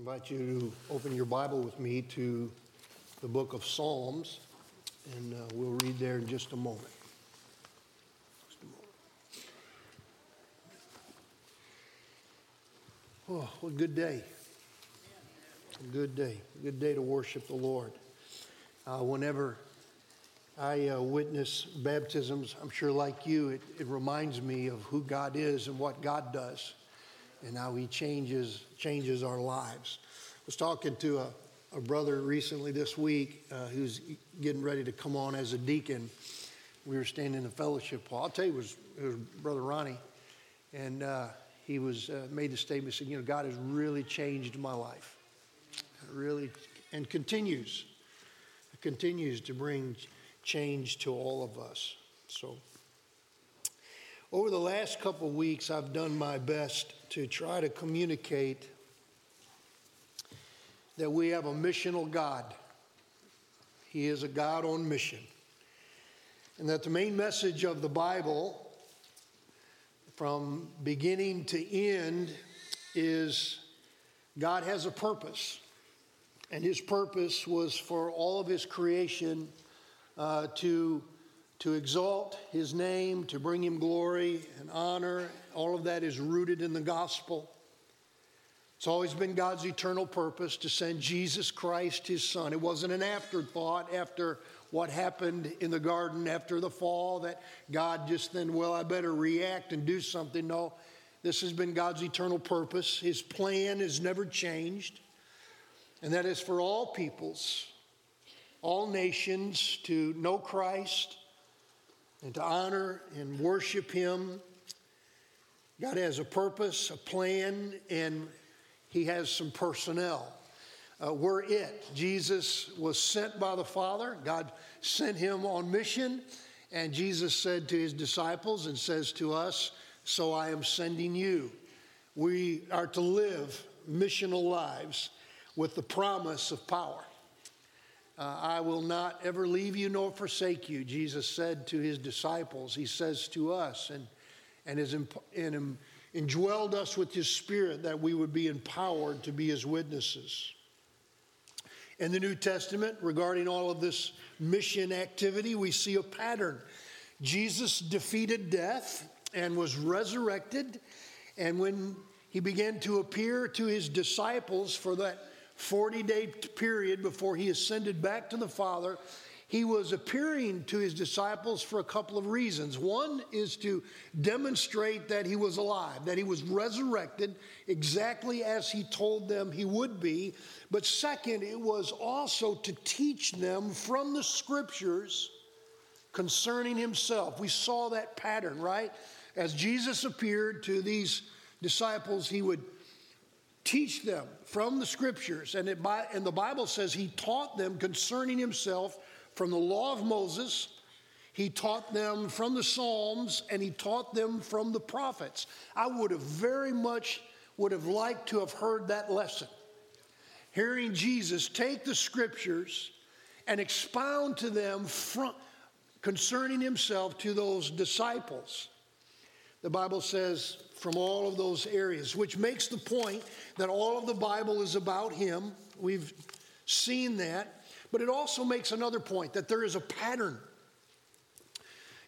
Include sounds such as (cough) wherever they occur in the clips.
invite you to open your Bible with me to the book of Psalms, and uh, we'll read there in just a moment. Just a moment. Oh, what a good day. A good day. A good day to worship the Lord. Uh, whenever I uh, witness baptisms, I'm sure like you, it, it reminds me of who God is and what God does and how he changes, changes our lives. I was talking to a, a brother recently this week uh, who's getting ready to come on as a deacon. We were standing in the fellowship hall. I'll tell you, it was, it was Brother Ronnie. And uh, he was uh, made the statement, saying, you know, God has really changed my life. Really, and continues, continues to bring change to all of us. So over the last couple weeks, I've done my best to try to communicate that we have a missional God. He is a God on mission. And that the main message of the Bible, from beginning to end, is God has a purpose. And his purpose was for all of his creation uh, to to exalt his name, to bring him glory and honor. All of that is rooted in the gospel. It's always been God's eternal purpose to send Jesus Christ, his son. It wasn't an afterthought after what happened in the garden after the fall that God just then, well, I better react and do something. No, this has been God's eternal purpose. His plan has never changed, and that is for all peoples, all nations to know Christ and to honor and worship Him. God has a purpose, a plan, and He has some personnel. Uh, we're it. Jesus was sent by the Father. God sent him on mission. And Jesus said to his disciples and says to us, So I am sending you. We are to live missional lives with the promise of power. Uh, I will not ever leave you nor forsake you, Jesus said to his disciples. He says to us, and, and has imp- and indwelled us with his spirit that we would be empowered to be his witnesses. In the New Testament, regarding all of this mission activity, we see a pattern. Jesus defeated death and was resurrected. And when he began to appear to his disciples for that 40 day period before he ascended back to the Father, he was appearing to his disciples for a couple of reasons. One is to demonstrate that he was alive, that he was resurrected exactly as he told them he would be. But second, it was also to teach them from the scriptures concerning himself. We saw that pattern, right? As Jesus appeared to these disciples, he would teach them from the scriptures. And, it, and the Bible says he taught them concerning himself from the law of Moses, he taught them from the Psalms, and he taught them from the prophets. I would have very much would have liked to have heard that lesson. Hearing Jesus take the scriptures and expound to them from, concerning himself to those disciples. The Bible says from all of those areas, which makes the point that all of the Bible is about him. We've seen that. But it also makes another point that there is a pattern.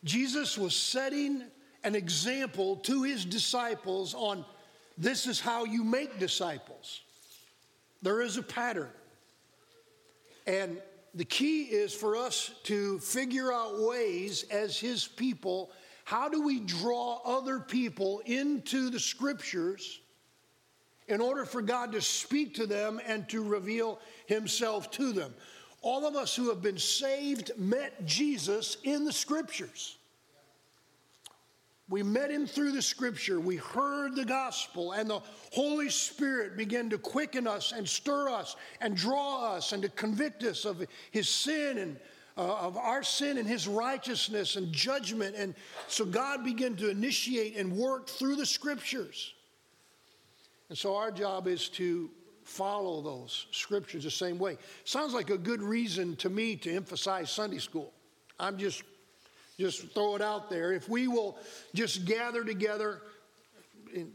Jesus was setting an example to his disciples on this is how you make disciples. There is a pattern. And the key is for us to figure out ways as his people how do we draw other people into the scriptures in order for God to speak to them and to reveal himself to them? All of us who have been saved met Jesus in the scriptures. We met him through the scripture. We heard the gospel, and the Holy Spirit began to quicken us and stir us and draw us and to convict us of his sin and uh, of our sin and his righteousness and judgment. And so God began to initiate and work through the scriptures. And so our job is to follow those scriptures the same way. Sounds like a good reason to me to emphasize Sunday school. I'm just just throw it out there. If we will just gather together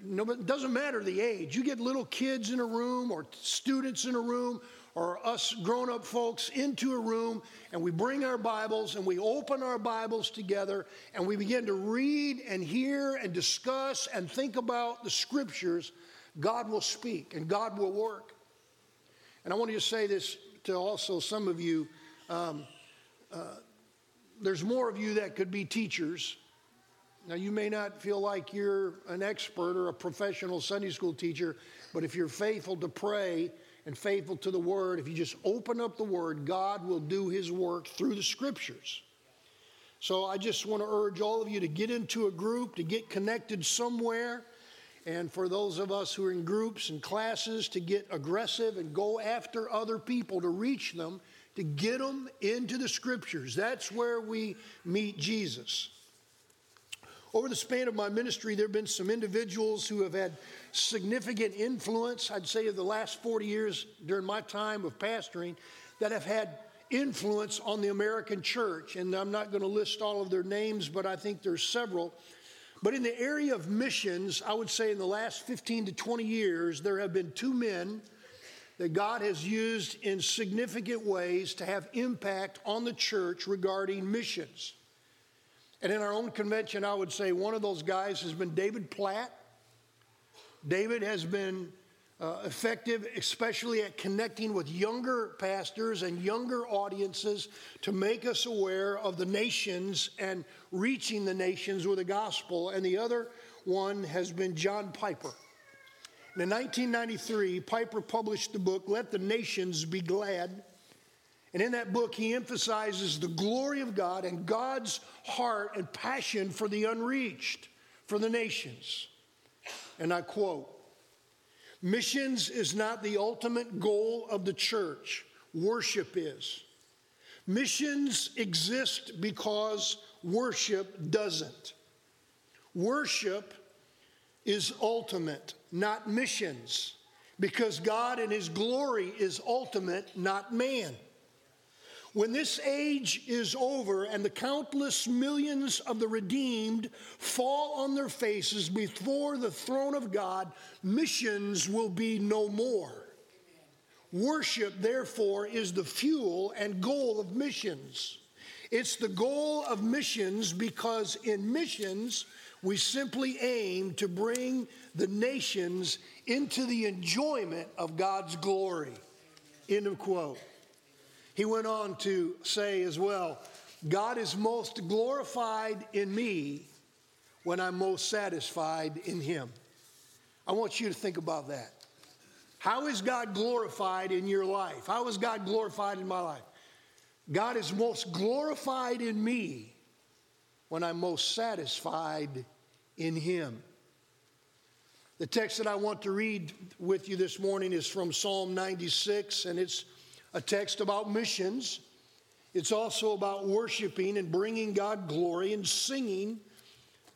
no, it doesn't matter the age. You get little kids in a room or students in a room or us grown up folks into a room and we bring our Bibles and we open our Bibles together and we begin to read and hear and discuss and think about the scriptures, God will speak and God will work. And I want to just say this to also some of you. Um, uh, there's more of you that could be teachers now, you may not feel like you're an expert or a professional Sunday school teacher, but if you're faithful to pray and faithful to the Word, if you just open up the Word, God will do His work through the Scriptures. So I just want to urge all of you to get into a group, to get connected somewhere. And for those of us who are in groups and classes, to get aggressive and go after other people to reach them, to get them into the scriptures. That's where we meet Jesus. Over the span of my ministry, there have been some individuals who have had significant influence, I'd say, of the last 40 years during my time of pastoring, that have had influence on the American church. And I'm not going to list all of their names, but I think there's several. But in the area of missions, I would say in the last 15 to 20 years, there have been two men that God has used in significant ways to have impact on the church regarding missions. And in our own convention, I would say one of those guys has been David Platt. David has been uh, effective, especially at connecting with younger pastors and younger audiences to make us aware of the nations and reaching the nations with the gospel. And the other one has been John Piper. And in 1993, Piper published the book, Let the Nations Be Glad. And in that book, he emphasizes the glory of God and God's heart and passion for the unreached, for the nations. And I quote Missions is not the ultimate goal of the church, worship is. Missions exist because worship doesn't. Worship is ultimate, not missions, because God and His glory is ultimate, not man. When this age is over and the countless millions of the redeemed fall on their faces before the throne of God, missions will be no more. Worship, therefore, is the fuel and goal of missions. It's the goal of missions because in missions, we simply aim to bring the nations into the enjoyment of God's glory. End of quote. He went on to say as well God is most glorified in me when I'm most satisfied in Him. I want you to think about that. How is God glorified in your life? How is God glorified in my life? God is most glorified in me when I'm most satisfied in Him. The text that I want to read with you this morning is from Psalm 96, and it's a text about missions. It's also about worshiping and bringing God glory and singing,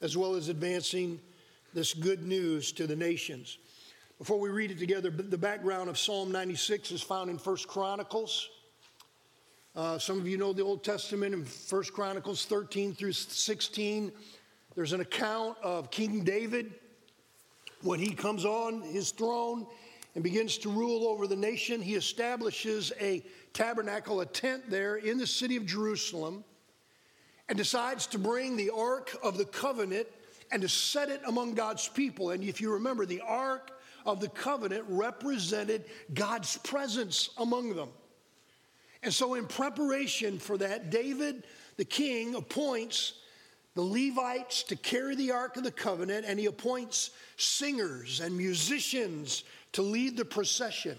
as well as advancing this good news to the nations. Before we read it together, the background of Psalm 96 is found in First Chronicles. Uh, some of you know the Old Testament in First Chronicles 13 through 16. There's an account of King David when he comes on his throne and begins to rule over the nation. He establishes a tabernacle, a tent there in the city of Jerusalem, and decides to bring the Ark of the Covenant and to set it among God's people. And if you remember, the Ark of the Covenant represented God's presence among them. And so, in preparation for that, David, the king, appoints the Levites to carry the Ark of the Covenant, and he appoints singers and musicians to lead the procession.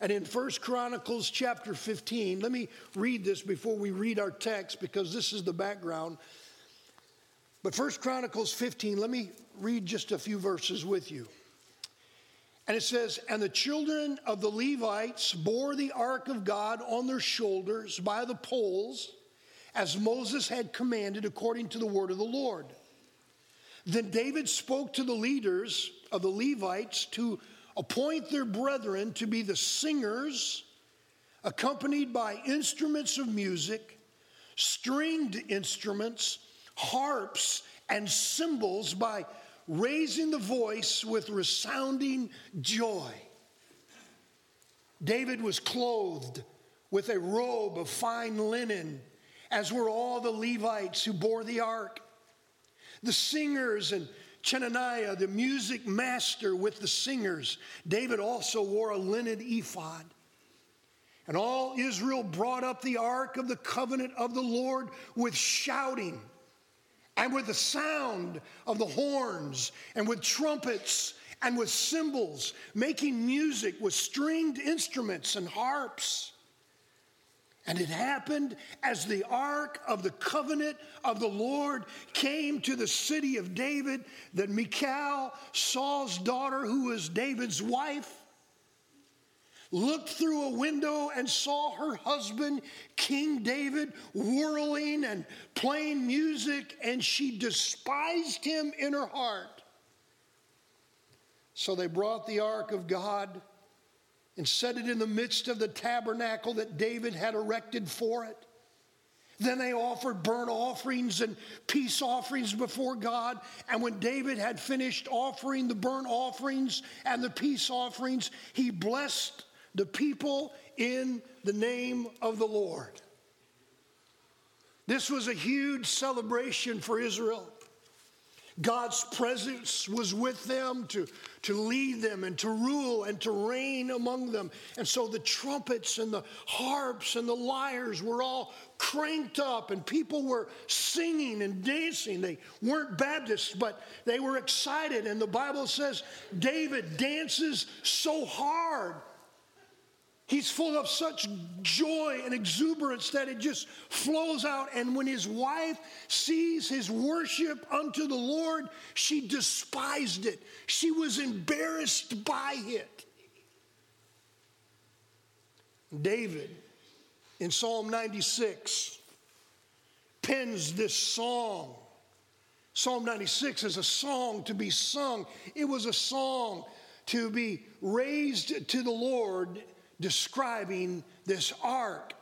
And in First Chronicles chapter 15, let me read this before we read our text because this is the background. But First Chronicles 15, let me read just a few verses with you. And it says, And the children of the Levites bore the ark of God on their shoulders by the poles, as Moses had commanded according to the word of the Lord. Then David spoke to the leaders of the Levites to appoint their brethren to be the singers, accompanied by instruments of music, stringed instruments, harps, and cymbals by raising the voice with resounding joy. David was clothed with a robe of fine linen, as were all the Levites who bore the ark. The singers and Chenaniah, the music master with the singers. David also wore a linen ephod. And all Israel brought up the ark of the covenant of the Lord with shouting and with the sound of the horns and with trumpets and with cymbals, making music with stringed instruments and harps. And it happened as the ark of the covenant of the Lord came to the city of David that Michal, Saul's daughter, who was David's wife, looked through a window and saw her husband, King David, whirling and playing music, and she despised him in her heart. So they brought the ark of God and set it in the midst of the tabernacle that David had erected for it. Then they offered burnt offerings and peace offerings before God. And when David had finished offering the burnt offerings and the peace offerings, he blessed the people in the name of the Lord. This was a huge celebration for Israel. God's presence was with them to, to lead them and to rule and to reign among them. And so the trumpets and the harps and the lyres were all cranked up, and people were singing and dancing. They weren't Baptists, but they were excited. And the Bible says David dances so hard He's full of such joy and exuberance that it just flows out. And when his wife sees his worship unto the Lord, she despised it. She was embarrassed by it. David, in Psalm 96, pens this song. Psalm 96 is a song to be sung, it was a song to be raised to the Lord describing this ark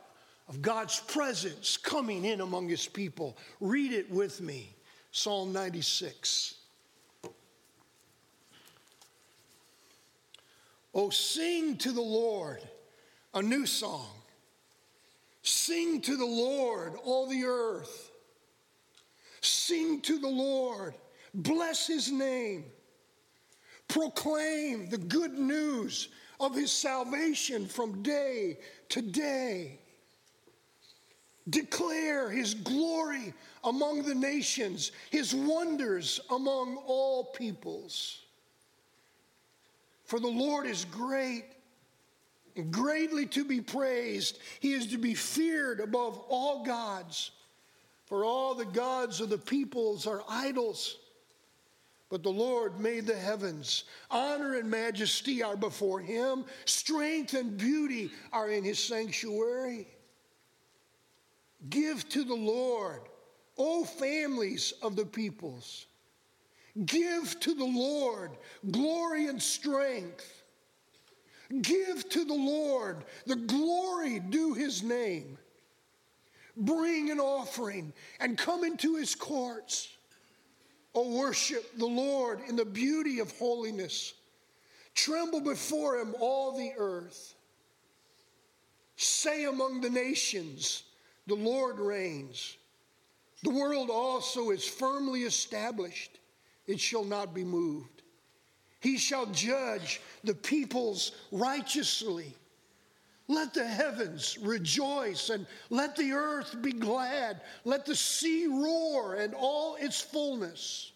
of God's presence coming in among his people. Read it with me Psalm 96. Oh, sing to the Lord a new song. Sing to the Lord, all the earth. Sing to the Lord. Bless his name. Proclaim the good news of his salvation from day to day. Declare his glory among the nations, his wonders among all peoples. For the Lord is great and greatly to be praised. He is to be feared above all gods. For all the gods of the peoples are idols but the Lord made the heavens. Honor and majesty are before him, strength and beauty are in his sanctuary. Give to the Lord, O families of the peoples. Give to the Lord glory and strength. Give to the Lord the glory due his name. Bring an offering and come into his courts. Oh, worship the Lord in the beauty of holiness. Tremble before him, all the earth. Say among the nations, the Lord reigns. The world also is firmly established, it shall not be moved. He shall judge the peoples righteously. Let the heavens rejoice and let the earth be glad. Let the sea roar and all its fullness.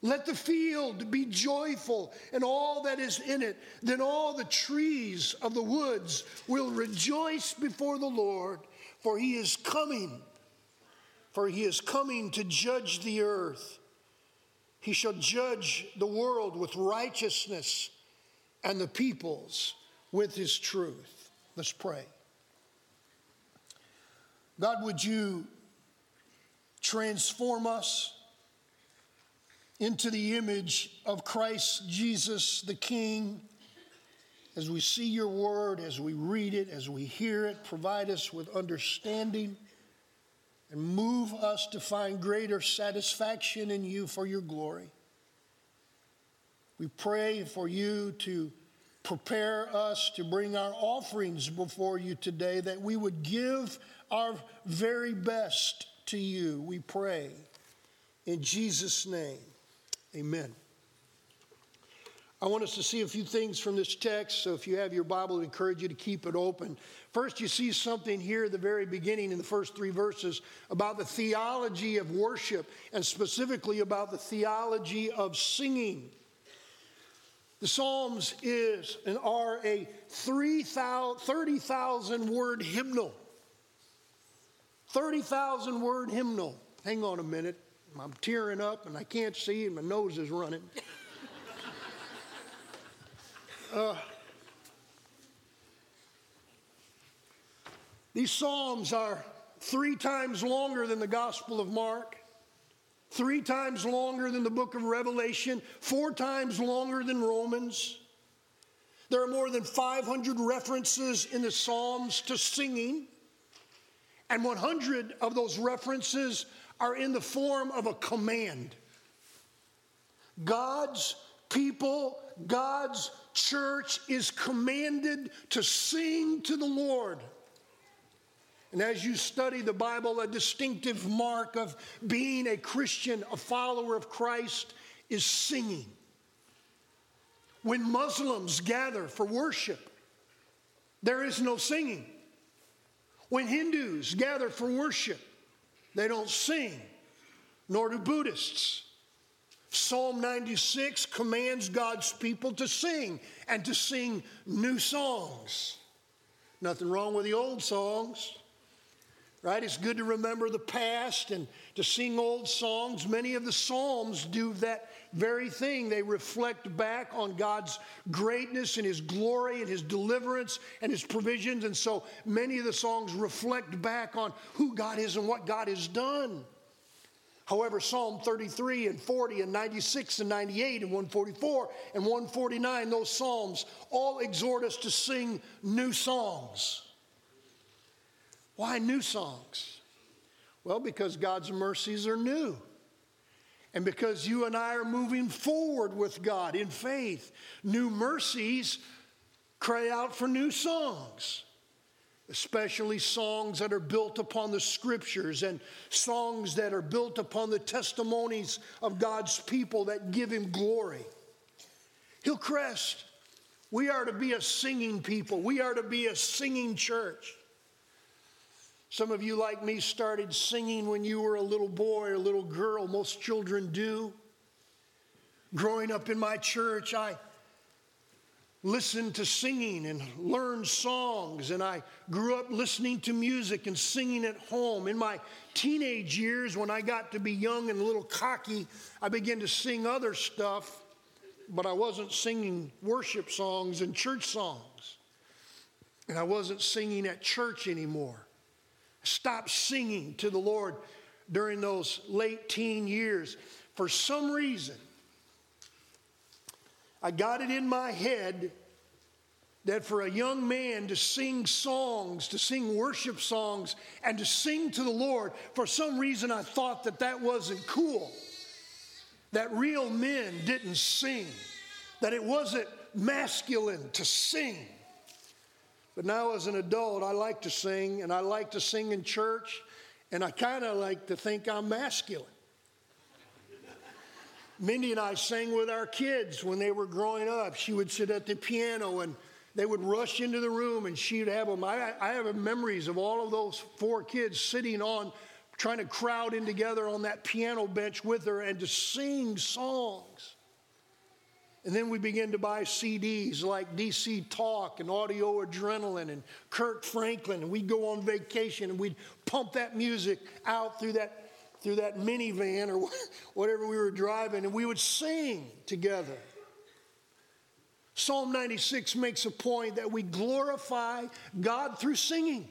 Let the field be joyful and all that is in it. Then all the trees of the woods will rejoice before the Lord, for he is coming. For he is coming to judge the earth. He shall judge the world with righteousness and the peoples with his truth. Let's pray. God, would you transform us into the image of Christ Jesus the King? As we see your word, as we read it, as we hear it, provide us with understanding and move us to find greater satisfaction in you for your glory. We pray for you to prepare us to bring our offerings before you today, that we would give our very best to you, we pray. In Jesus' name, amen. I want us to see a few things from this text. So if you have your Bible, I encourage you to keep it open. First, you see something here at the very beginning in the first three verses about the theology of worship and specifically about the theology of singing. The Psalms is and are a 30,000 word hymnal. 30,000 word hymnal. Hang on a minute. I'm tearing up and I can't see and my nose is running. (laughs) Uh, these Psalms are three times longer than the Gospel of Mark, three times longer than the book of Revelation, four times longer than Romans. There are more than 500 references in the Psalms to singing, and 100 of those references are in the form of a command. God's people, God's church is commanded to sing to the Lord. And as you study the Bible, a distinctive mark of being a Christian, a follower of Christ, is singing. When Muslims gather for worship, there is no singing. When Hindus gather for worship, they don't sing, nor do Buddhists. Psalm 96 commands God's people to sing and to sing new songs. Nothing wrong with the old songs, right? It's good to remember the past and to sing old songs. Many of the Psalms do that very thing. They reflect back on God's greatness and His glory and His deliverance and His provisions. And so many of the songs reflect back on who God is and what God has done. However, Psalm 33 and 40 and 96 and 98 and 144 and 149, those Psalms all exhort us to sing new songs. Why new songs? Well, because God's mercies are new. And because you and I are moving forward with God in faith, new mercies cry out for new songs especially songs that are built upon the scriptures and songs that are built upon the testimonies of God's people that give him glory. Hillcrest, we are to be a singing people. We are to be a singing church. Some of you, like me, started singing when you were a little boy or a little girl. Most children do. Growing up in my church, I listened to singing and learned songs, and I grew up listening to music and singing at home. In my teenage years, when I got to be young and a little cocky, I began to sing other stuff, but I wasn't singing worship songs and church songs. And I wasn't singing at church anymore. Stopped singing to the Lord during those late teen years. For some reason, I got it in my head that for a young man to sing songs, to sing worship songs, and to sing to the Lord, for some reason I thought that that wasn't cool. That real men didn't sing, that it wasn't masculine to sing. But now, as an adult, I like to sing, and I like to sing in church, and I kind of like to think I'm masculine. Mindy and I sang with our kids when they were growing up. She would sit at the piano and they would rush into the room and she'd have them. I, I have memories of all of those four kids sitting on, trying to crowd in together on that piano bench with her and to sing songs. And then we began to buy CDs like DC Talk and Audio Adrenaline and Kirk Franklin. And we'd go on vacation and we'd pump that music out through that through that minivan or (laughs) whatever we were driving, and we would sing together. Psalm 96 makes a point that we glorify God through singing,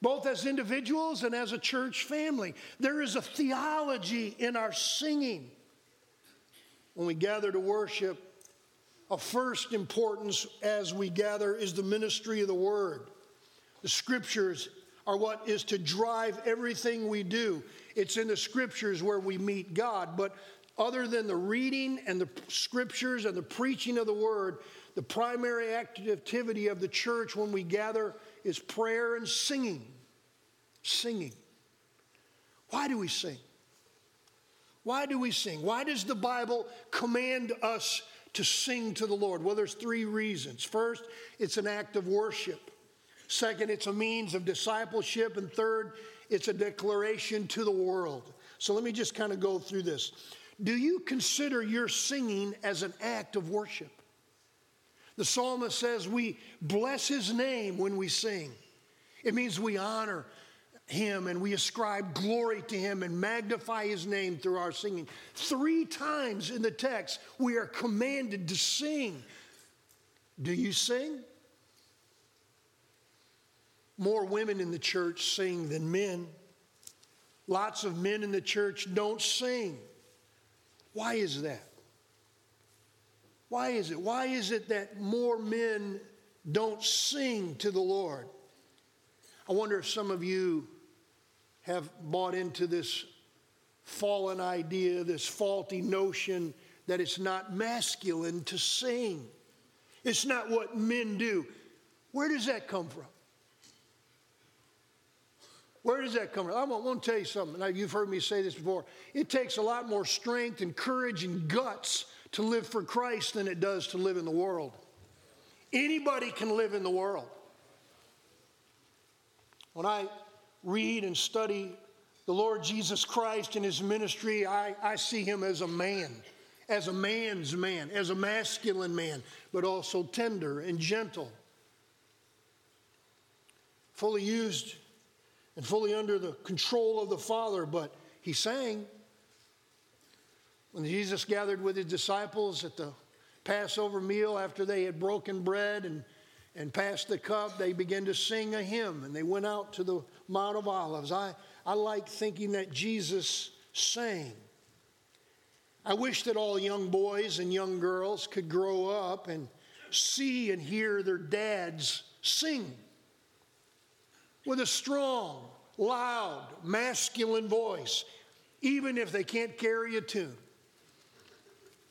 both as individuals and as a church family. There is a theology in our singing. When we gather to worship, of first importance as we gather is the ministry of the word. The scriptures are what is to drive everything we do. It's in the scriptures where we meet God, but other than the reading and the scriptures and the preaching of the word, the primary activity of the church when we gather is prayer and singing. Singing. Why do we sing? Why do we sing? Why does the Bible command us to sing to the Lord? Well, there's three reasons. First, it's an act of worship. Second, it's a means of discipleship. And third, it's a declaration to the world. So let me just kind of go through this. Do you consider your singing as an act of worship? The psalmist says we bless his name when we sing. It means we honor him and we ascribe glory to him and magnify his name through our singing. Three times in the text, we are commanded to sing. Do you sing? More women in the church sing than men. Lots of men in the church don't sing. Why is that? Why is it? Why is it that more men don't sing to the Lord? I wonder if some of you have bought into this fallen idea, this faulty notion that it's not masculine to sing. It's not what men do. Where does that come from? Where does that come from? I want to tell you something. Now, you've heard me say this before. It takes a lot more strength and courage and guts to live for Christ than it does to live in the world. Anybody can live in the world. When I read and study the Lord Jesus Christ and his ministry, I, I see him as a man, as a man's man, as a masculine man, but also tender and gentle. Fully used and fully under the control of the Father, but he sang. When Jesus gathered with his disciples at the Passover meal after they had broken bread and, and passed the cup, they began to sing a hymn and they went out to the Mount of Olives. I, I like thinking that Jesus sang. I wish that all young boys and young girls could grow up and see and hear their dads sing with a strong, loud, masculine voice, even if they can't carry a tune.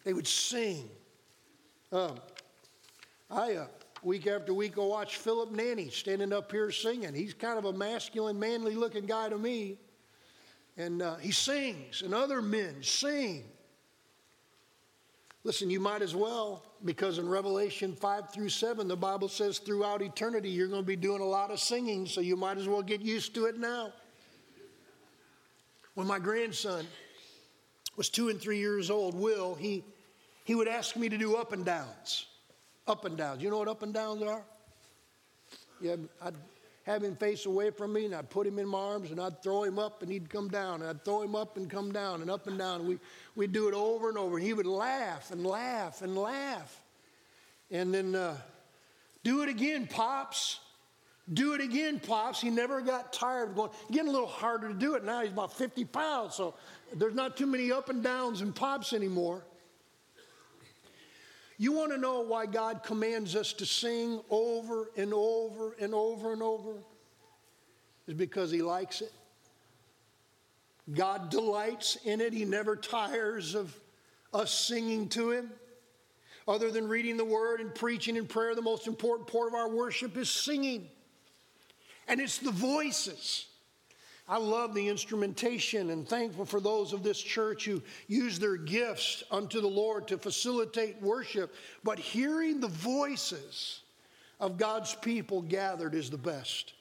They would sing. Um, I, uh, week after week, I watch Philip Nanny standing up here singing. He's kind of a masculine, manly looking guy to me. And uh, he sings, and other men sing. Listen, you might as well, because in Revelation 5 through 7, the Bible says throughout eternity you're going to be doing a lot of singing, so you might as well get used to it now. When my grandson was two and three years old, Will, he, he would ask me to do up and downs. Up and downs. You know what up and downs are? Yeah, I'd have him face away from me, and I'd put him in my arms, and I'd throw him up, and he'd come down, and I'd throw him up and come down, and up and down. We, we'd do it over and over. And he would laugh and laugh and laugh. And then, uh, do it again, Pops. Do it again, Pops. He never got tired of going. Getting a little harder to do it. Now he's about 50 pounds, so there's not too many up and downs and pops anymore. You want to know why God commands us to sing over and over and over and over? Is because He likes it. God delights in it. He never tires of us singing to Him. Other than reading the Word and preaching and prayer, the most important part of our worship is singing. And it's the voices. I love the instrumentation and thankful for those of this church who use their gifts unto the Lord to facilitate worship. But hearing the voices of God's people gathered is the best.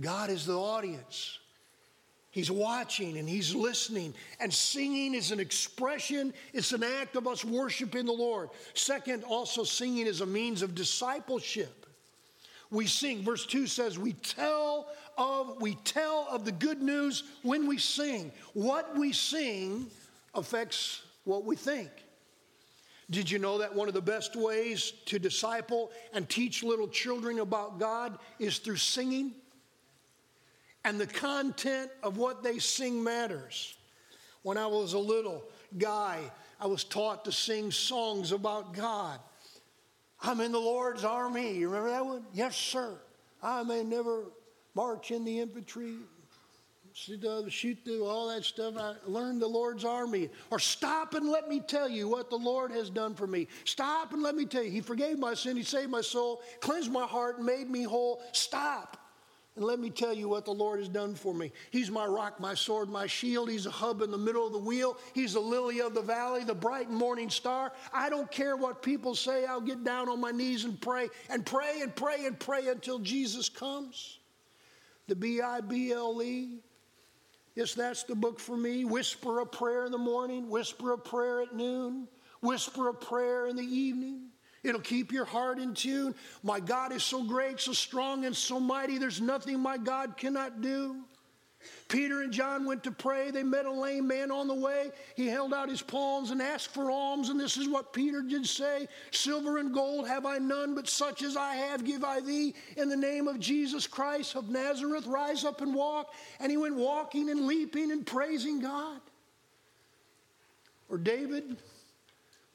God is the audience. He's watching and he's listening. And singing is an expression, it's an act of us worshiping the Lord. Second, also, singing is a means of discipleship we sing. Verse 2 says, We tell of, we tell of the good news when we sing. What we sing affects what we think. Did you know that one of the best ways to disciple and teach little children about God is through singing? And the content of what they sing matters. When I was a little guy, I was taught to sing songs about God. I'm in the Lord's army. You remember that one? Yes, sir. I may never march in the infantry, shoot through all that stuff. I learned the Lord's army. Or stop and let me tell you what the Lord has done for me. Stop and let me tell you. He forgave my sin, He saved my soul, cleansed my heart, made me whole. Stop and let me tell you what the Lord has done for me. He's my rock, my sword, my shield. He's a hub in the middle of the wheel. He's the lily of the valley, the bright morning star. I don't care what people say. I'll get down on my knees and pray and pray and pray and pray until Jesus comes. The B I B L E. Yes, that's the book for me. Whisper a prayer in the morning, whisper a prayer at noon, whisper a prayer in the evening. It'll keep your heart in tune. My God is so great, so strong, and so mighty. There's nothing my God cannot do. Peter and John went to pray. They met a lame man on the way. He held out his palms and asked for alms. And this is what Peter did say Silver and gold have I none, but such as I have give I thee. In the name of Jesus Christ of Nazareth, rise up and walk. And he went walking and leaping and praising God. Or David,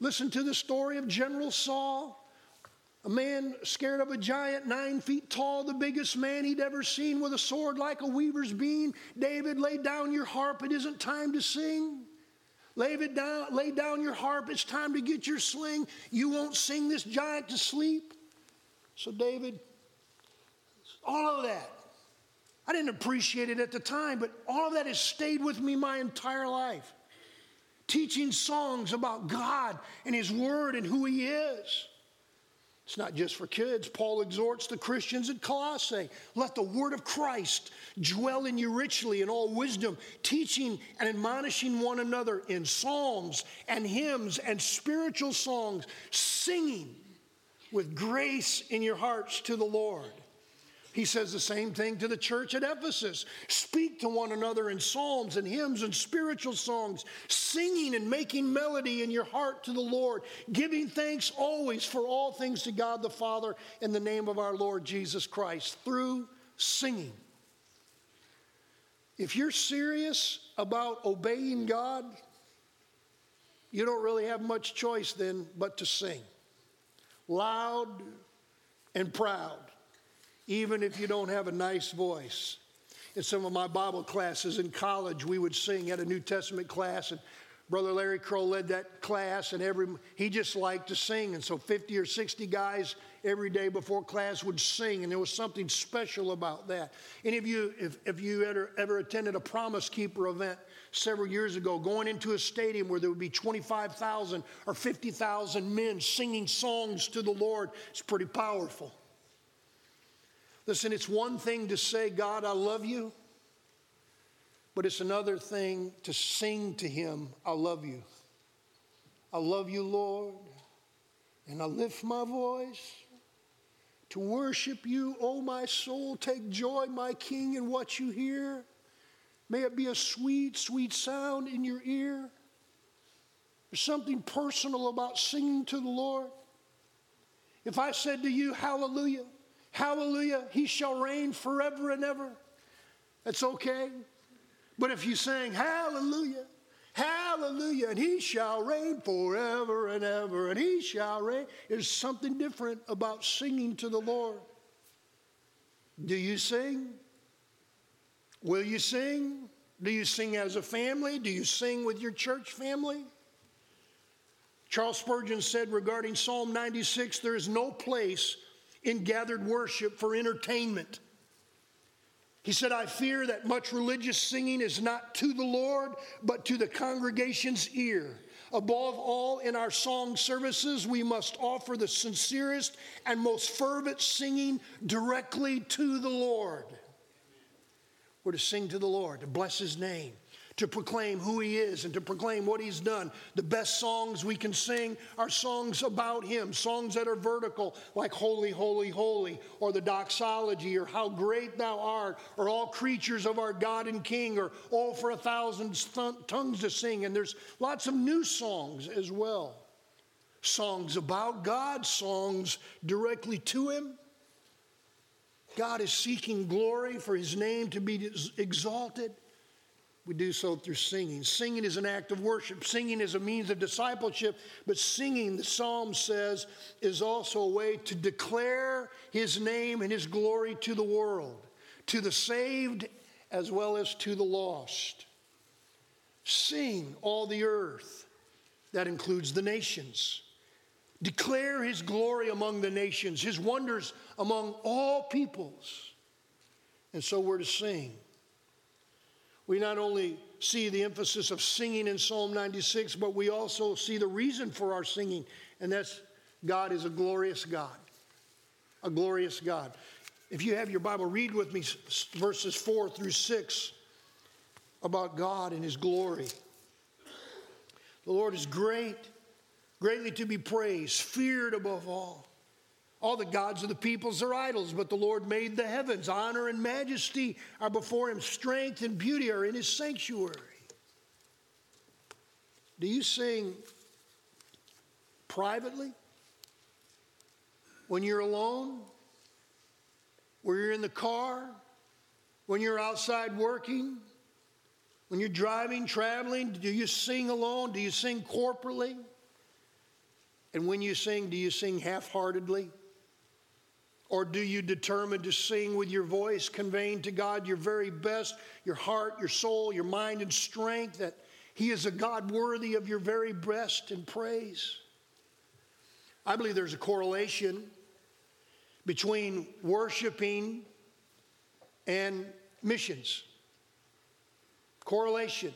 Listen to the story of General Saul, a man scared of a giant, nine feet tall, the biggest man he'd ever seen with a sword like a weaver's beam. David, lay down your harp. It isn't time to sing. Lay, it down, lay down your harp. It's time to get your sling. You won't sing this giant to sleep. So, David, all of that, I didn't appreciate it at the time, but all of that has stayed with me my entire life teaching songs about God and His Word and who He is. It's not just for kids. Paul exhorts the Christians at Colossae let the word of Christ dwell in you richly in all wisdom, teaching and admonishing one another in psalms and hymns and spiritual songs, singing with grace in your hearts to the Lord. He says the same thing to the church at Ephesus. Speak to one another in psalms and hymns and spiritual songs, singing and making melody in your heart to the Lord, giving thanks always for all things to God the Father in the name of our Lord Jesus Christ through singing. If you're serious about obeying God, you don't really have much choice then but to sing loud and proud even if you don't have a nice voice. In some of my Bible classes in college, we would sing at a New Testament class, and Brother Larry Crow led that class, and every he just liked to sing, and so 50 or 60 guys every day before class would sing, and there was something special about that. Any of you, if, if you ever, ever attended a Promise Keeper event several years ago, going into a stadium where there would be 25,000 or 50,000 men singing songs to the Lord, it's pretty powerful. Listen, it's one thing to say, God, I love you, but it's another thing to sing to Him, I love you. I love you, Lord, and I lift my voice to worship you, oh my soul. Take joy, my King, in what you hear. May it be a sweet, sweet sound in your ear. There's something personal about singing to the Lord. If I said to you, Hallelujah, Hallelujah, he shall reign forever and ever. That's okay. But if you sing hallelujah, hallelujah, and he shall reign forever and ever, and he shall reign, there's something different about singing to the Lord. Do you sing? Will you sing? Do you sing as a family? Do you sing with your church family? Charles Spurgeon said regarding Psalm 96 there is no place in gathered worship for entertainment. He said, I fear that much religious singing is not to the Lord, but to the congregation's ear. Above all, in our song services, we must offer the sincerest and most fervent singing directly to the Lord. We're to sing to the Lord, to bless His name to proclaim who He is and to proclaim what He's done. The best songs we can sing are songs about Him, songs that are vertical, like Holy, Holy, Holy, or the doxology, or How Great Thou Art, or All Creatures of Our God and King, or All for a Thousand Tongues to Sing. And there's lots of new songs as well songs about God, songs directly to Him. God is seeking glory for His name to be exalted. We do so through singing. Singing is an act of worship. Singing is a means of discipleship, but singing, the psalm says, is also a way to declare his name and his glory to the world, to the saved as well as to the lost. Sing, all the earth. That includes the nations. Declare his glory among the nations, his wonders among all peoples. And so we're to sing. We not only see the emphasis of singing in Psalm 96, but we also see the reason for our singing, and that's God is a glorious God. A glorious God. If you have your Bible, read with me verses 4 through 6 about God and His glory. The Lord is great, greatly to be praised, feared above all. All the gods of the peoples are idols, but the Lord made the heavens. Honor and majesty are before him, strength and beauty are in his sanctuary. Do you sing privately? When you're alone? When you're in the car? When you're outside working? When you're driving, traveling? Do you sing alone? Do you sing corporately? And when you sing, do you sing half heartedly? Or do you determine to sing with your voice, conveying to God your very best, your heart, your soul, your mind, and strength, that He is a God worthy of your very best and praise? I believe there's a correlation between worshiping and missions. Correlation.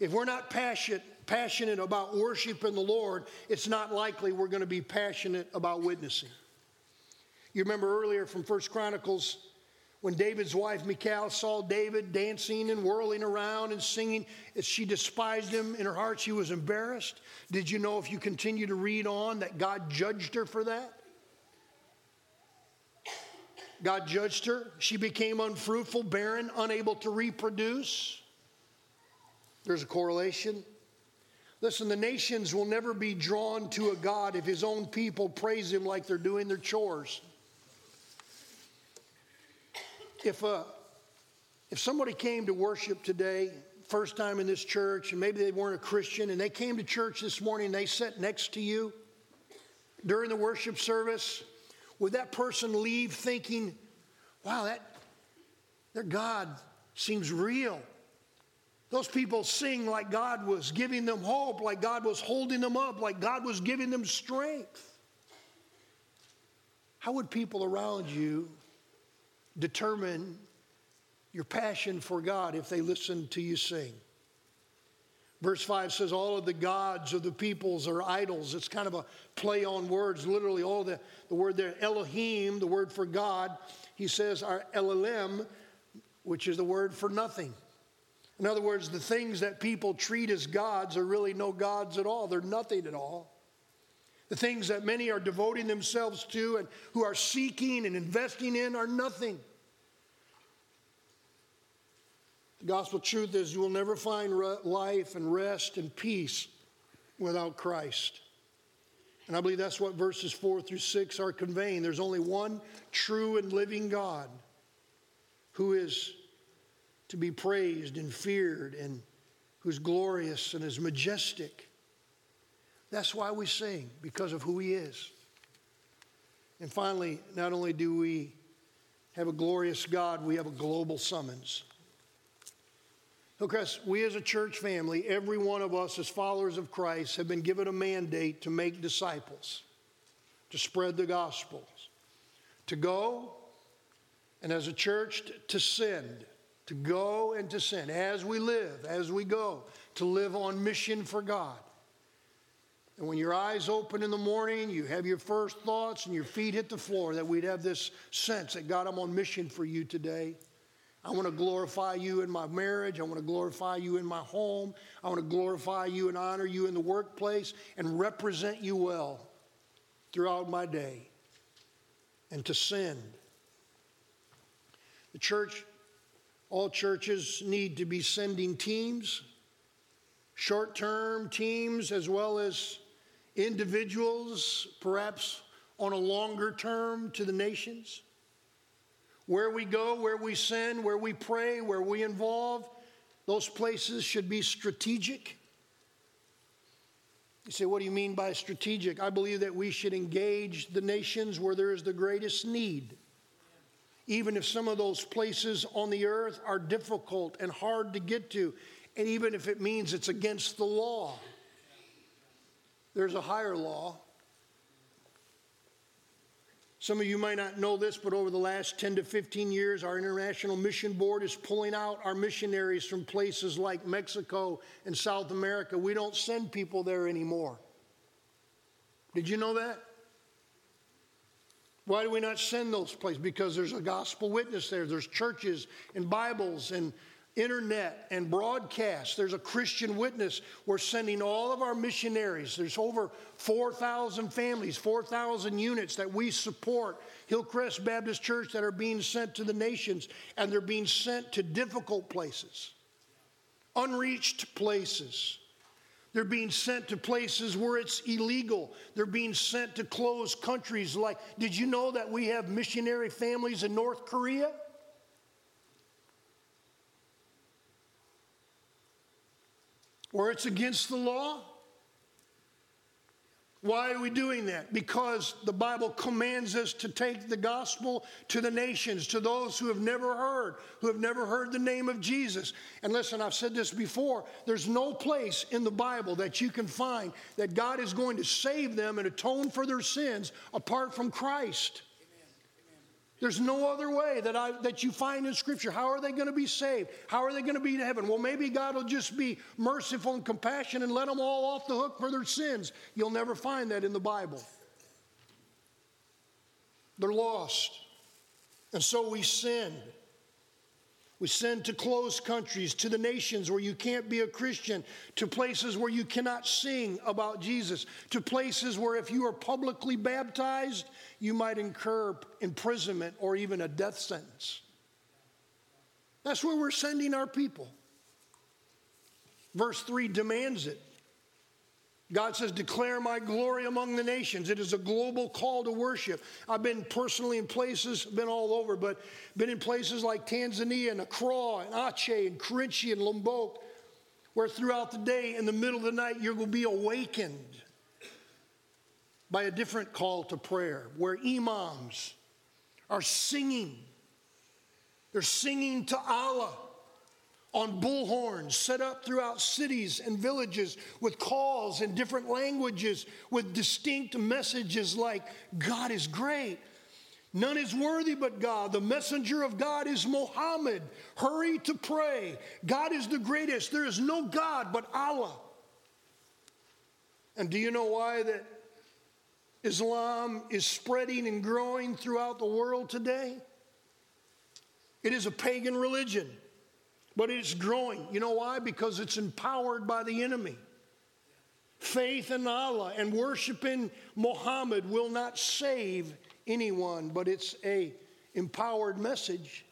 If we're not passionate, passionate about worshiping the Lord, it's not likely we're going to be passionate about witnessing. You remember earlier from First Chronicles when David's wife Michal saw David dancing and whirling around and singing, she despised him in her heart. She was embarrassed. Did you know if you continue to read on that God judged her for that? God judged her. She became unfruitful, barren, unable to reproduce. There's a correlation. Listen, the nations will never be drawn to a God if his own people praise him like they're doing their chores if, uh, if somebody came to worship today, first time in this church, and maybe they weren't a Christian, and they came to church this morning and they sat next to you during the worship service, would that person leave thinking, wow, that their God seems real? Those people sing like God was giving them hope, like God was holding them up, like God was giving them strength. How would people around you determine your passion for God if they listen to you sing. Verse 5 says, All of the gods of the peoples are idols. It's kind of a play on words. Literally, all the, the word there, Elohim, the word for God, he says, are elilim, which is the word for nothing. In other words, the things that people treat as gods are really no gods at all, they're nothing at all. The things that many are devoting themselves to and who are seeking and investing in are nothing. The gospel truth is you will never find life and rest and peace without Christ. And I believe that's what verses 4 through 6 are conveying. There's only one true and living God who is to be praised and feared and who's glorious and is majestic. That's why we sing, because of who He is. And finally, not only do we have a glorious God, we have a global summons. Chris, we as a church family, every one of us as followers of Christ, have been given a mandate to make disciples, to spread the gospel, to go, and as a church, to send, to go and to send, as we live, as we go, to live on mission for God. And when your eyes open in the morning, you have your first thoughts and your feet hit the floor, that we'd have this sense that God, I'm on mission for you today. I want to glorify you in my marriage. I want to glorify you in my home. I want to glorify you and honor you in the workplace and represent you well throughout my day. And to send. The church, all churches need to be sending teams, short term teams, as well as individuals, perhaps on a longer term to the nations. Where we go, where we send, where we pray, where we involve, those places should be strategic. You say, what do you mean by strategic? I believe that we should engage the nations where there is the greatest need. even if some of those places on the earth are difficult and hard to get to, and even if it means it's against the law. There's a higher law. Some of you might not know this, but over the last 10 to 15 years, our International Mission Board is pulling out our missionaries from places like Mexico and South America. We don't send people there anymore. Did you know that? Why do we not send those places? Because there's a gospel witness there. There's churches and Bibles and internet and broadcast. There's a Christian witness. We're sending all of our missionaries. There's over 4,000 families, 4,000 units that we support. Hillcrest Baptist Church that are being sent to the nations, and they're being sent to difficult places, unreached places. They're being sent to places where it's illegal. They're being sent to closed countries like, did you know that we have missionary families in North Korea? Where it's against the law? Why are we doing that? Because the Bible commands us to take the gospel to the nations, to those who have never heard, who have never heard the name of Jesus. And listen, I've said this before there's no place in the Bible that you can find that God is going to save them and atone for their sins apart from Christ. There's no other way that, I, that you find in Scripture. How are they going to be saved? How are they going to be in heaven? Well, maybe God will just be merciful and compassionate and let them all off the hook for their sins. You'll never find that in the Bible. They're lost. And so we sin. We send to closed countries, to the nations where you can't be a Christian, to places where you cannot sing about Jesus, to places where if you are publicly baptized, you might incur imprisonment or even a death sentence. That's where we're sending our people. Verse 3 demands it. God says, Declare my glory among the nations. It is a global call to worship. I've been personally in places, been all over, but been in places like Tanzania and Accra and Aceh and Kerinci and Lombok, where throughout the day, in the middle of the night, going to be awakened by a different call to prayer, where imams are singing. They're singing to Allah on bullhorns set up throughout cities and villages with calls in different languages with distinct messages like God is great. None is worthy but God. The messenger of God is Muhammad. Hurry to pray. God is the greatest. There is no God but Allah. And do you know why that Islam is spreading and growing throughout the world today? It is a pagan religion. But it's growing. You know why? Because it's empowered by the enemy. Faith in Allah and worshiping Muhammad will not save anyone, but it's a empowered message.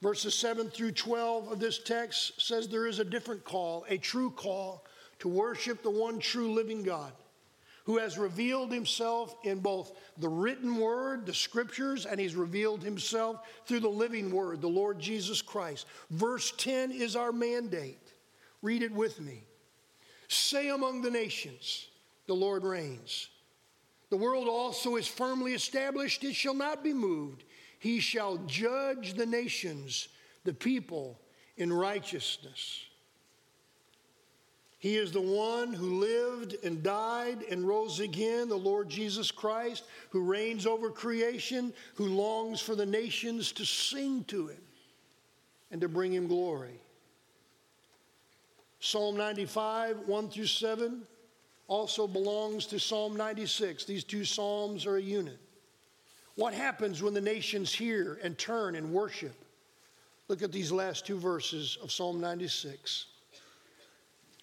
Verses 7 through 12 of this text says there is a different call, a true call to worship the one true living God who has revealed himself in both the written word, the scriptures, and he's revealed himself through the living word, the Lord Jesus Christ. Verse 10 is our mandate. Read it with me. Say among the nations, the Lord reigns. The world also is firmly established, it shall not be moved. He shall judge the nations, the people, in righteousness. He is the one who lived and died and rose again, the Lord Jesus Christ, who reigns over creation, who longs for the nations to sing to him and to bring him glory. Psalm 95, 1 through 7, also belongs to Psalm 96. These two Psalms are a unit. What happens when the nations hear and turn and worship? Look at these last two verses of Psalm 96.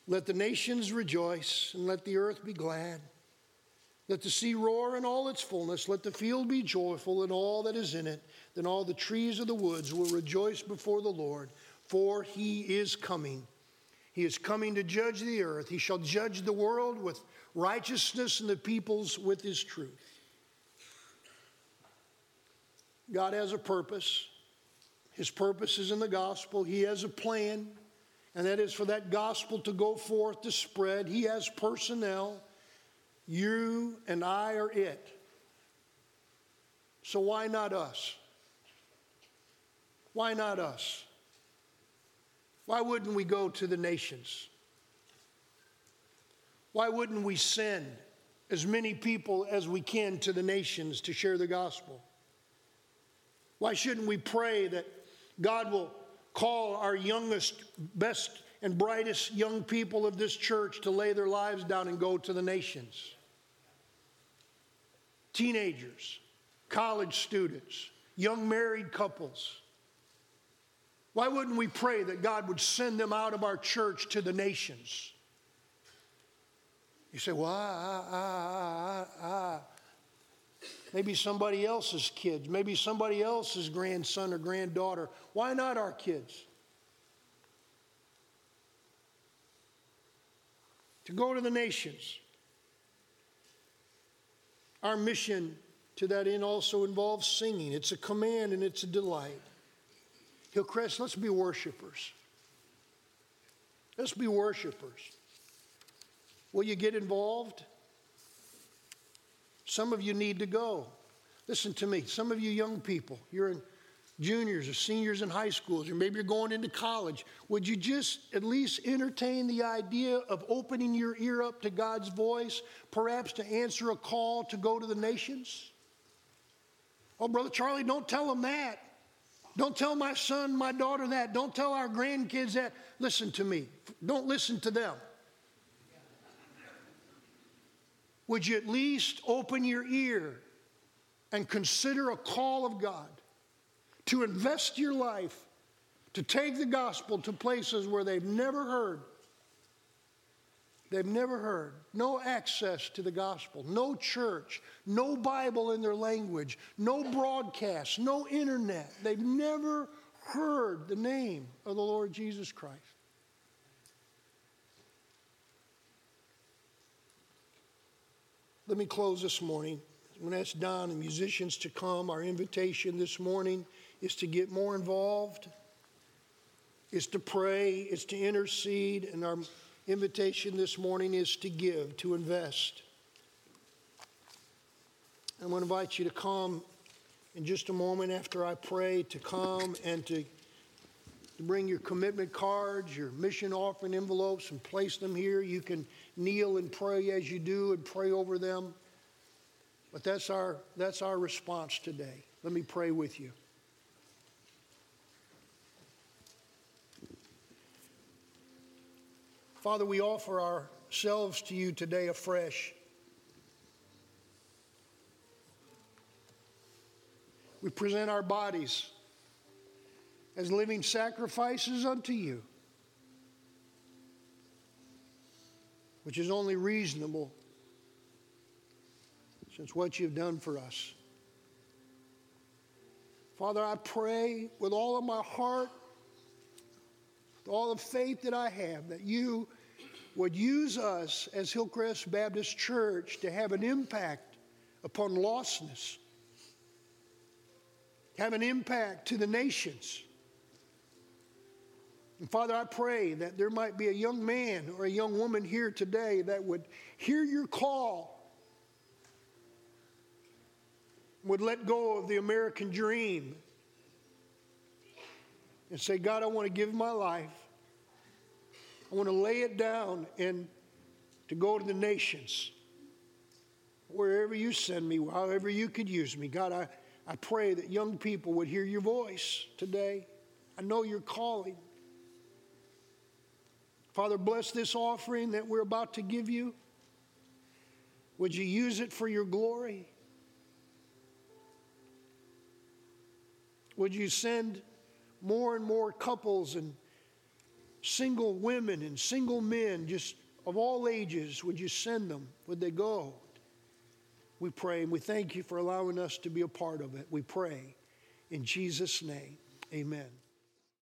Let the nations rejoice and let the earth be glad. Let the sea roar in all its fullness. Let the field be joyful and all that is in it. Then all the trees of the woods will rejoice before the Lord, for he is coming. He is coming to judge the earth. He shall judge the world with righteousness and the peoples with his truth. God has a purpose. His purpose is in the gospel. He has a plan and that is for that gospel to go forth to spread. He has personnel. You and I are it. So why not us? Why not us? Why wouldn't we go to the nations? Why wouldn't we send as many people as we can to the nations to share the gospel? Why shouldn't we pray that God will call our youngest, best, and brightest young people of this church to lay their lives down and go to the nations? Teenagers, college students, young married couples. Why wouldn't we pray that God would send them out of our church to the nations? You say, well, I, I, I, maybe somebody else's kids, maybe somebody else's grandson or granddaughter. Why not our kids? To go to the nations. Our mission to that end also involves singing. It's a command and it's a delight. Hillcrest, let's be worshipers. Let's be worshipers. Will you get involved? Some of you need to go. Listen to me. Some of you young people, you're in juniors or seniors in high schools, or maybe you're going into college. Would you just at least entertain the idea of opening your ear up to God's voice, perhaps to answer a call to go to the nations? Oh, Brother Charlie, don't tell them that. Don't tell my son, my daughter that. Don't tell our grandkids that. Listen to me. Don't listen to them. Would you at least open your ear and consider a call of God to invest your life, to take the gospel to places where they've never heard? They've never heard. No access to the gospel, no church, no Bible in their language, no broadcast, no internet. They've never heard the name of the Lord Jesus Christ. Let me close this morning. I'm going to ask Don and musicians to come. Our invitation this morning is to get more involved, is to pray, is to intercede, and our invitation this morning is to give, to invest. I'm going to invite you to come in just a moment after I pray, to come and to to bring your commitment cards, your mission offering envelopes, and place them here. You can kneel and pray as you do and pray over them. But that's our, that's our response today. Let me pray with you. Father, we offer ourselves to you today afresh. We present our bodies as living sacrifices unto you, which is only reasonable since what you've done for us. Father, I pray with all of my heart, with all the faith that I have, that you would use us as Hillcrest Baptist Church to have an impact upon lostness, have an impact to the nations and Father, I pray that there might be a young man or a young woman here today that would hear your call, would let go of the American dream, and say, God, I want to give my life. I want to lay it down and to go to the nations. Wherever you send me, however you could use me. God, I, I pray that young people would hear your voice today. I know you're calling. Father, bless this offering that we're about to give you. Would you use it for your glory? Would you send more and more couples and single women and single men, just of all ages, would you send them? Would they go? We pray and we thank you for allowing us to be a part of it. We pray in Jesus' name. Amen.